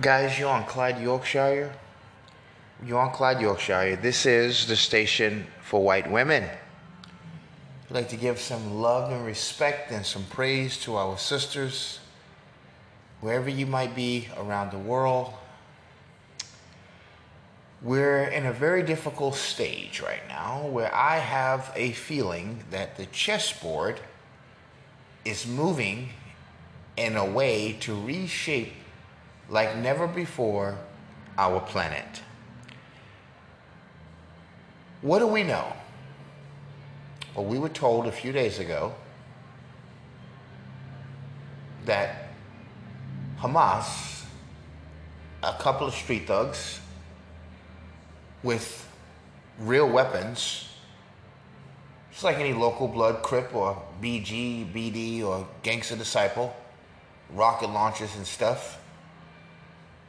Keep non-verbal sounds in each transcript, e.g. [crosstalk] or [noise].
Guys, you're on Clyde, Yorkshire. You're on Clyde, Yorkshire. This is the station for white women. I'd like to give some love and respect and some praise to our sisters, wherever you might be around the world. We're in a very difficult stage right now where I have a feeling that the chessboard is moving in a way to reshape like never before our planet. What do we know? Well, we were told a few days ago that Hamas, a couple of street thugs with real weapons, just like any local blood, Crip or BG, BD, or Gangster Disciple, rocket launchers and stuff,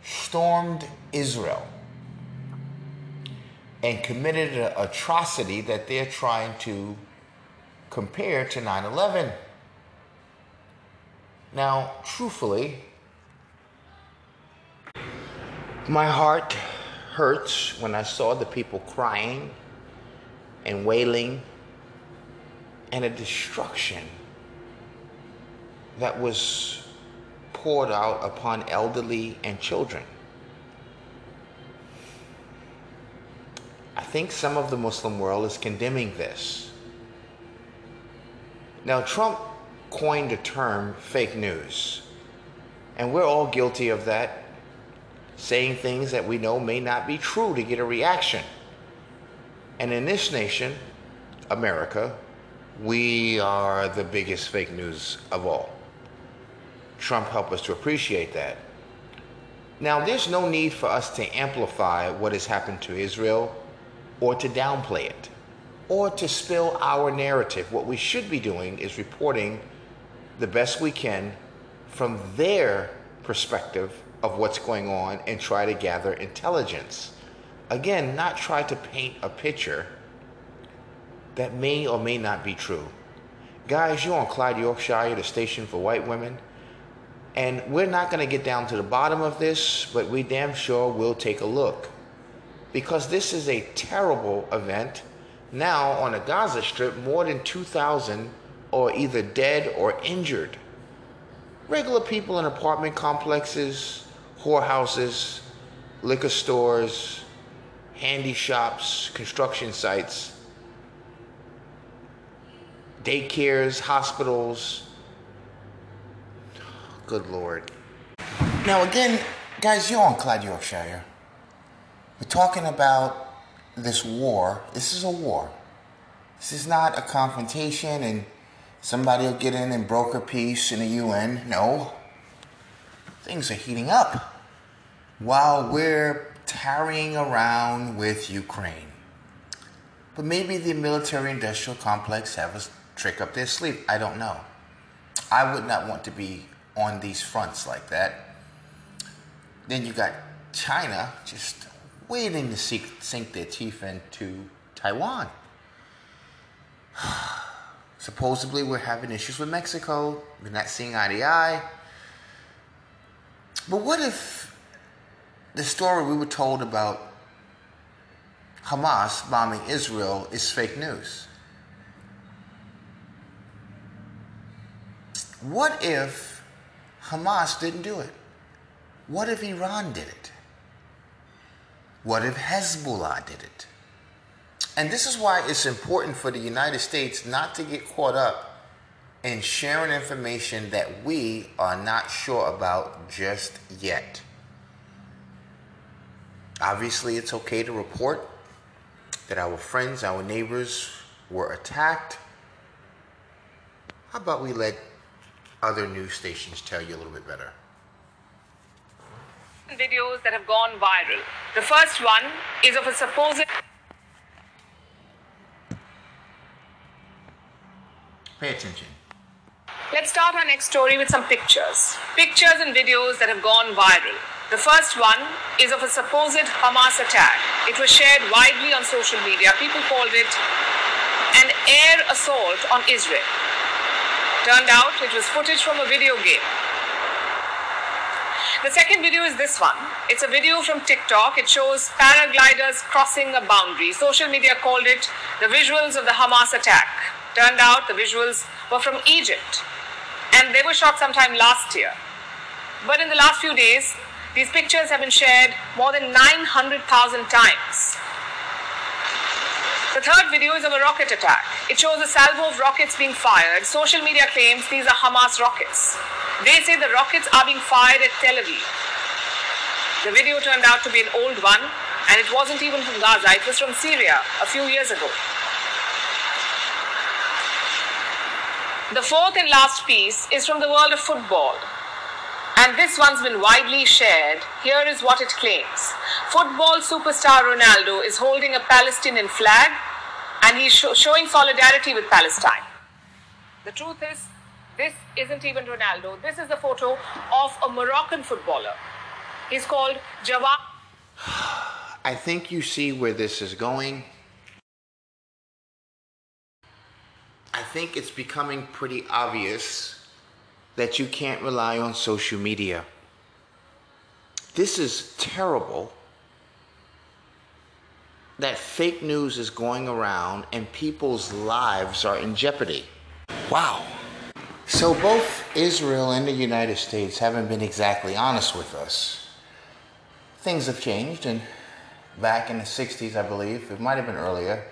stormed Israel and committed an atrocity that they're trying to compare to 9 11. Now, truthfully, my heart hurts when I saw the people crying and wailing and a destruction that was poured out upon elderly and children. I think some of the Muslim world is condemning this. Now, Trump coined the term fake news, and we're all guilty of that, saying things that we know may not be true to get a reaction. And in this nation, America, we are the biggest fake news of all. Trump helped us to appreciate that. Now, there's no need for us to amplify what has happened to Israel or to downplay it or to spill our narrative. What we should be doing is reporting the best we can from their perspective of what's going on and try to gather intelligence. Again, not try to paint a picture that may or may not be true. Guys, you're on Clyde, Yorkshire, the station for white women. And we're not going to get down to the bottom of this, but we damn sure will take a look. Because this is a terrible event. Now, on the Gaza Strip, more than 2,000 are either dead or injured. Regular people in apartment complexes, whorehouses, liquor stores, handy shops, construction sites, daycares, hospitals, Good Lord. Now, again, guys, you're on Clyde, Yorkshire. We're talking about this war. This is a war. This is not a confrontation and somebody will get in and broker peace in the UN. No. Things are heating up while we're tarrying around with Ukraine. But maybe the military industrial complex have a trick up their sleeve. I don't know. I would not want to be on these fronts like that. Then you got China just waiting to sink, sink their teeth into Taiwan. [sighs] Supposedly, we're having issues with Mexico. We're not seeing eye to eye. But what if the story we were told about Hamas bombing Israel is fake news? What if Hamas didn't do it? What if Iran did it? What if Hezbollah did it? And this is why it's important for the United States not to get caught up in sharing information that we are not sure about just yet. Obviously, it's okay to report that our friends, our neighbors were attacked. How about we let other news stations tell you a little bit better. Videos that have gone viral. The first one is of a supposed. Pay attention. Let's start our next story with some pictures. Pictures and videos that have gone viral. The first one is of a supposed Hamas attack. It was shared widely on social media. People called it an air assault on Israel. Turned out it was footage from a video game. The second video is this one. It's a video from TikTok. It shows paragliders crossing a boundary. Social media called it the visuals of the Hamas attack. Turned out the visuals were from Egypt and they were shot sometime last year. But in the last few days, these pictures have been shared more than 900,000 times. The third video is of a rocket attack. It shows a salvo of rockets being fired. Social media claims these are Hamas rockets. They say the rockets are being fired at Tel Aviv. The video turned out to be an old one, and it wasn't even from Gaza, it was from Syria a few years ago. The fourth and last piece is from the world of football. And this one's been widely shared. Here is what it claims Football superstar Ronaldo is holding a Palestinian flag and he's showing solidarity with Palestine. The truth is, this isn't even Ronaldo. This is a photo of a Moroccan footballer. He's called Jawad. [sighs] I think you see where this is going. I think it's becoming pretty obvious that you can't rely on social media. This is terrible that fake news is going around and people's lives are in jeopardy. Wow. So both Israel and the United States haven't been exactly honest with us. Things have changed, and back in the 60s, I believe, it might have been earlier,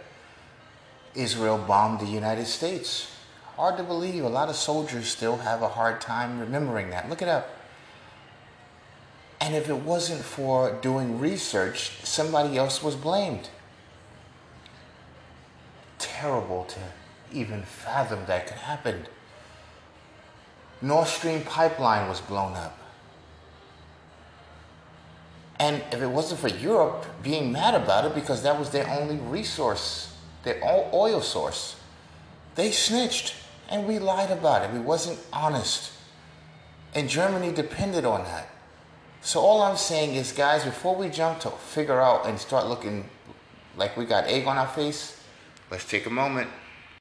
Israel bombed the United States. Hard to believe. A lot of soldiers still have a hard time remembering that. Look it up. And if it wasn't for doing research, somebody else was blamed. Terrible to even fathom that could happen. Nord Stream pipeline was blown up. And if it wasn't for Europe being mad about it because that was their only resource their oil source. They snitched and we lied about it. We wasn't honest. And Germany depended on that. So all I'm saying is, guys, before we jump to figure out and start looking like we got egg on our face, let's take a moment